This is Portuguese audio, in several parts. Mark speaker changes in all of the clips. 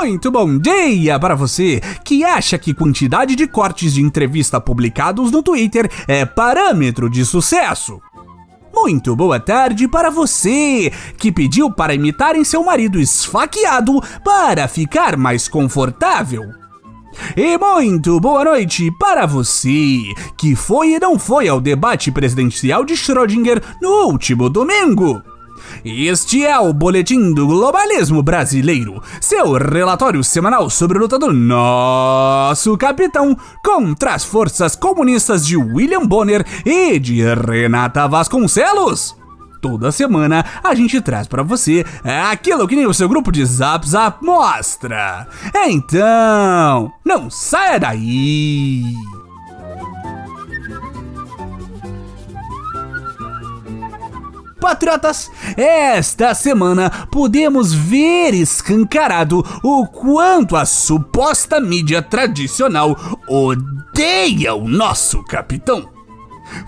Speaker 1: Muito bom dia para você que acha que quantidade de cortes de entrevista publicados no Twitter é parâmetro de sucesso. Muito boa tarde para você que pediu para imitarem seu marido esfaqueado para ficar mais confortável. E muito boa noite para você que foi e não foi ao debate presidencial de Schrödinger no último domingo. Este é o Boletim do Globalismo Brasileiro, seu relatório semanal sobre a luta do nosso capitão contra as forças comunistas de William Bonner e de Renata Vasconcelos. Toda semana a gente traz para você aquilo que nem o seu grupo de Zap Zap mostra. Então, não saia daí! Patriotas, esta semana podemos ver escancarado o quanto a suposta mídia tradicional odeia o nosso capitão.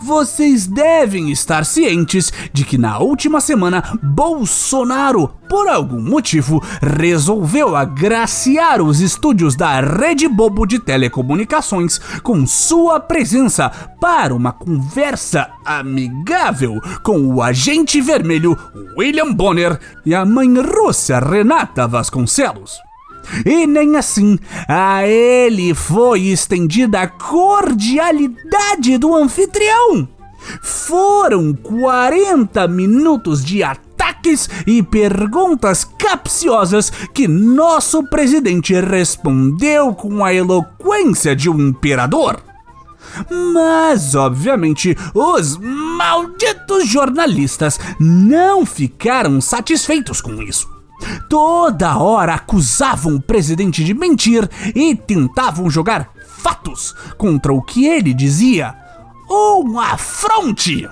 Speaker 1: Vocês devem estar cientes de que na última semana Bolsonaro, por algum motivo, resolveu agraciar os estúdios da Rede Bobo de Telecomunicações com sua presença para uma conversa amigável com o agente vermelho William Bonner e a mãe russa Renata Vasconcelos. E nem assim a ele foi estendida a cordialidade do anfitrião. Foram 40 minutos de ataques e perguntas capciosas que nosso presidente respondeu com a eloquência de um imperador. Mas, obviamente, os malditos jornalistas não ficaram satisfeitos com isso. Toda hora acusavam o presidente de mentir e tentavam jogar fatos contra o que ele dizia. Um afronte!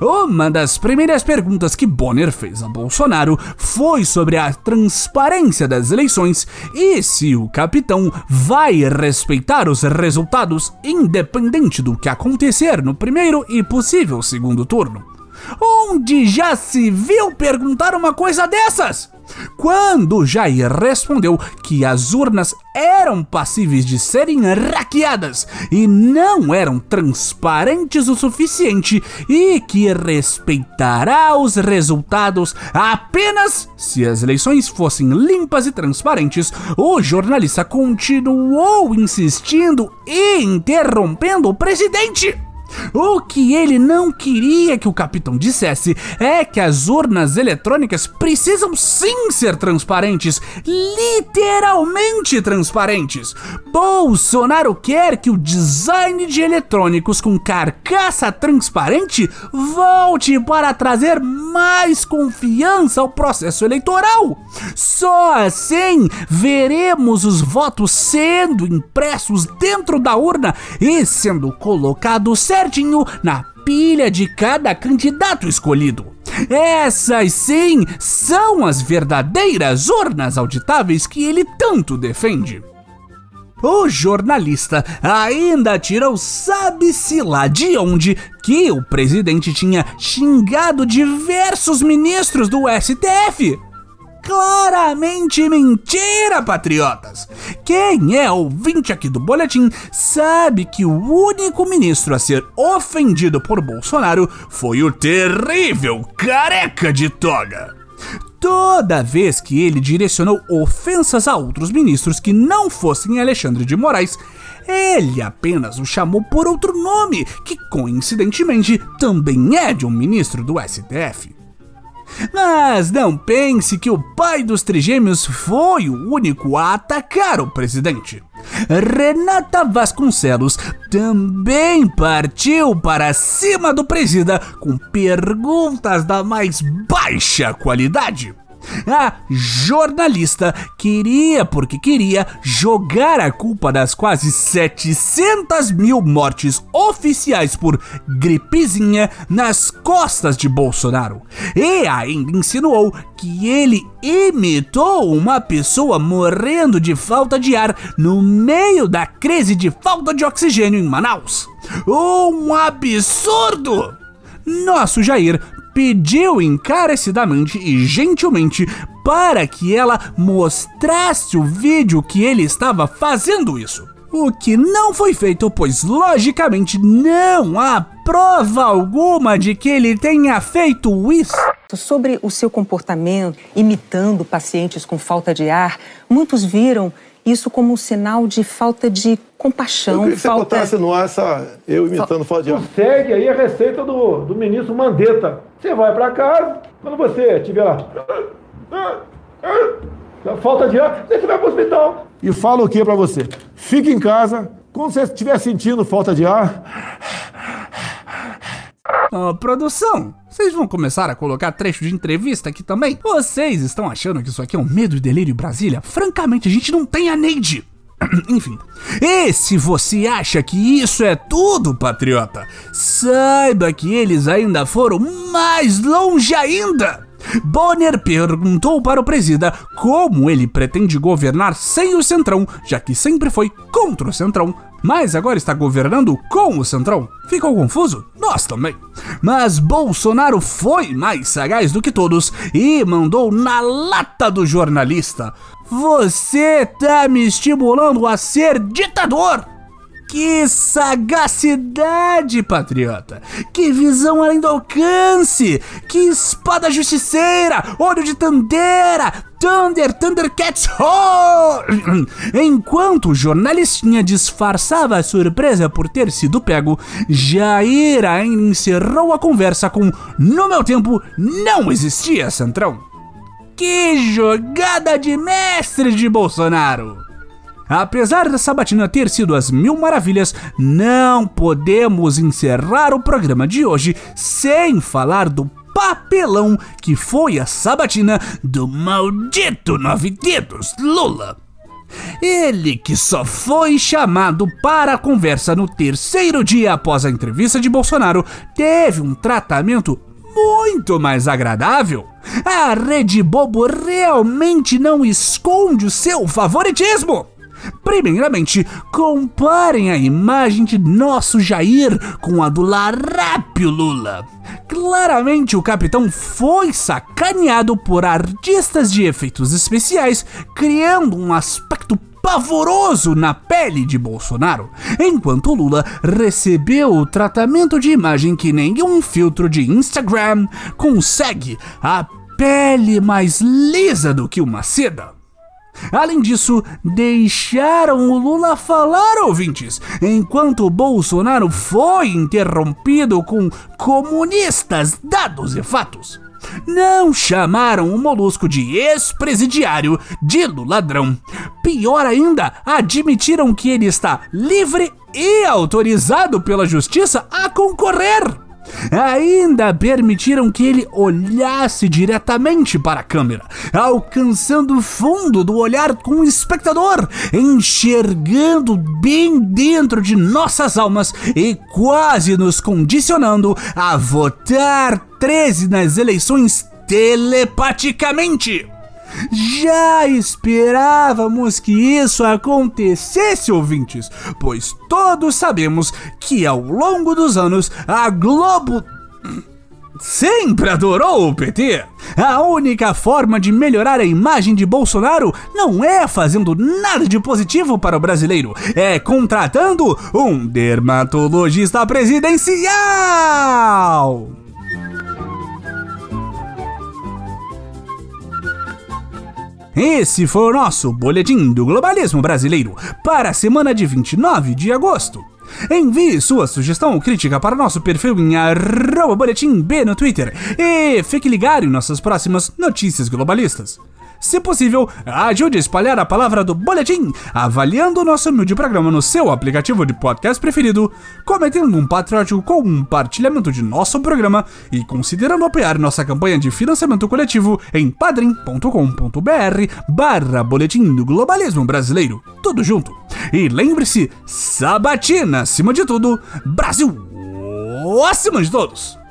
Speaker 1: Uma das primeiras perguntas que Bonner fez a Bolsonaro foi sobre a transparência das eleições e se o capitão vai respeitar os resultados, independente do que acontecer no primeiro e possível segundo turno. Onde já se viu perguntar uma coisa dessas? Quando Jair respondeu que as urnas eram passíveis de serem hackeadas e não eram transparentes o suficiente e que respeitará os resultados apenas se as eleições fossem limpas e transparentes, o jornalista continuou insistindo e interrompendo o presidente. O que ele não queria que o capitão dissesse é que as urnas eletrônicas precisam sim ser transparentes, literalmente transparentes. Bolsonaro quer que o design de eletrônicos com carcaça transparente volte para trazer mais confiança ao processo eleitoral. Só assim veremos os votos sendo impressos dentro da urna e sendo colocados certinho na pilha de cada candidato escolhido. Essas sim são as verdadeiras urnas auditáveis que ele tanto defende. O jornalista ainda tirou sabe-se lá de onde que o presidente tinha xingado diversos ministros do STF claramente mentira, patriotas! Quem é ouvinte aqui do boletim sabe que o único ministro a ser ofendido por Bolsonaro foi o terrível careca de toga. Toda vez que ele direcionou ofensas a outros ministros que não fossem Alexandre de Moraes, ele apenas o chamou por outro nome, que coincidentemente também é de um ministro do STF. Mas não pense que o pai dos trigêmeos foi o único a atacar o presidente. Renata Vasconcelos também partiu para cima do presida com perguntas da mais baixa qualidade. A jornalista queria, porque queria, jogar a culpa das quase 700 mil mortes oficiais por gripezinha nas costas de Bolsonaro. E ainda insinuou que ele imitou uma pessoa morrendo de falta de ar no meio da crise de falta de oxigênio em Manaus. Um absurdo! Nosso Jair pediu encarecidamente e gentilmente para que ela mostrasse o vídeo que ele estava fazendo isso. O que não foi feito, pois logicamente não há prova alguma de que ele tenha feito isso.
Speaker 2: Sobre o seu comportamento imitando pacientes com falta de ar, muitos viram isso como um sinal de falta de compaixão. Eu
Speaker 3: queria que você
Speaker 2: falta...
Speaker 3: botasse no ar essa, eu imitando falta de ar.
Speaker 4: Segue aí a receita do, do ministro Mandetta. Você vai para casa, quando você estiver lá, falta de ar, você vai para o hospital. E fala o que para você? Fique em casa, quando você estiver sentindo falta de ar,
Speaker 1: Oh, produção, vocês vão começar a colocar trecho de entrevista aqui também? Vocês estão achando que isso aqui é um medo e delírio Brasília? Francamente, a gente não tem a Neide. Enfim, e se você acha que isso é tudo, patriota, saiba que eles ainda foram mais longe ainda. Bonner perguntou para o presida como ele pretende governar sem o Centrão, já que sempre foi contra o Centrão, mas agora está governando com o Centrão. Ficou confuso? Nós também. Mas Bolsonaro foi mais sagaz do que todos e mandou na lata do jornalista: Você tá me estimulando a ser ditador! Que sagacidade, patriota! Que visão além do alcance! Que espada justiceira! Olho de Tandera! Thunder, Thundercats, oh! Enquanto o jornalistinha disfarçava a surpresa por ter sido pego, Jair ainda encerrou a conversa com No meu tempo não existia Centrão. Que jogada de mestre de Bolsonaro! Apesar da sabatina ter sido as mil maravilhas, não podemos encerrar o programa de hoje sem falar do papelão que foi a sabatina do maldito nove dedos Lula. Ele que só foi chamado para a conversa no terceiro dia após a entrevista de Bolsonaro, teve um tratamento muito mais agradável. A Rede Bobo realmente não esconde o seu favoritismo. Primeiramente, comparem a imagem de nosso Jair com a do Larápio Lula. Claramente, o capitão foi sacaneado por artistas de efeitos especiais, criando um aspecto pavoroso na pele de Bolsonaro, enquanto Lula recebeu o tratamento de imagem que nenhum filtro de Instagram consegue, a pele mais lisa do que uma seda. Além disso, deixaram o Lula falar, ouvintes, enquanto Bolsonaro foi interrompido com comunistas, dados e fatos. Não chamaram o Molusco de ex-presidiário, de ladrão. Pior ainda, admitiram que ele está livre e autorizado pela justiça a concorrer. Ainda permitiram que ele olhasse diretamente para a câmera, alcançando o fundo do olhar com o espectador, enxergando bem dentro de nossas almas e quase nos condicionando a votar 13 nas eleições telepaticamente. Já esperávamos que isso acontecesse, ouvintes, pois todos sabemos que ao longo dos anos a Globo sempre adorou o PT. A única forma de melhorar a imagem de Bolsonaro não é fazendo nada de positivo para o brasileiro, é contratando um dermatologista presidencial. Esse foi o nosso Boletim do Globalismo Brasileiro para a semana de 29 de agosto. Envie sua sugestão ou crítica para nosso perfil em boletimb no Twitter e fique ligado em nossas próximas notícias globalistas. Se possível, ajude a espalhar a palavra do boletim, avaliando o nosso humilde programa no seu aplicativo de podcast preferido, cometendo um patriótico compartilhamento de nosso programa e considerando apoiar nossa campanha de financiamento coletivo em padrim.com.br barra boletim do globalismo brasileiro. Tudo junto. E lembre-se, sabatina acima de tudo, Brasil acima de todos!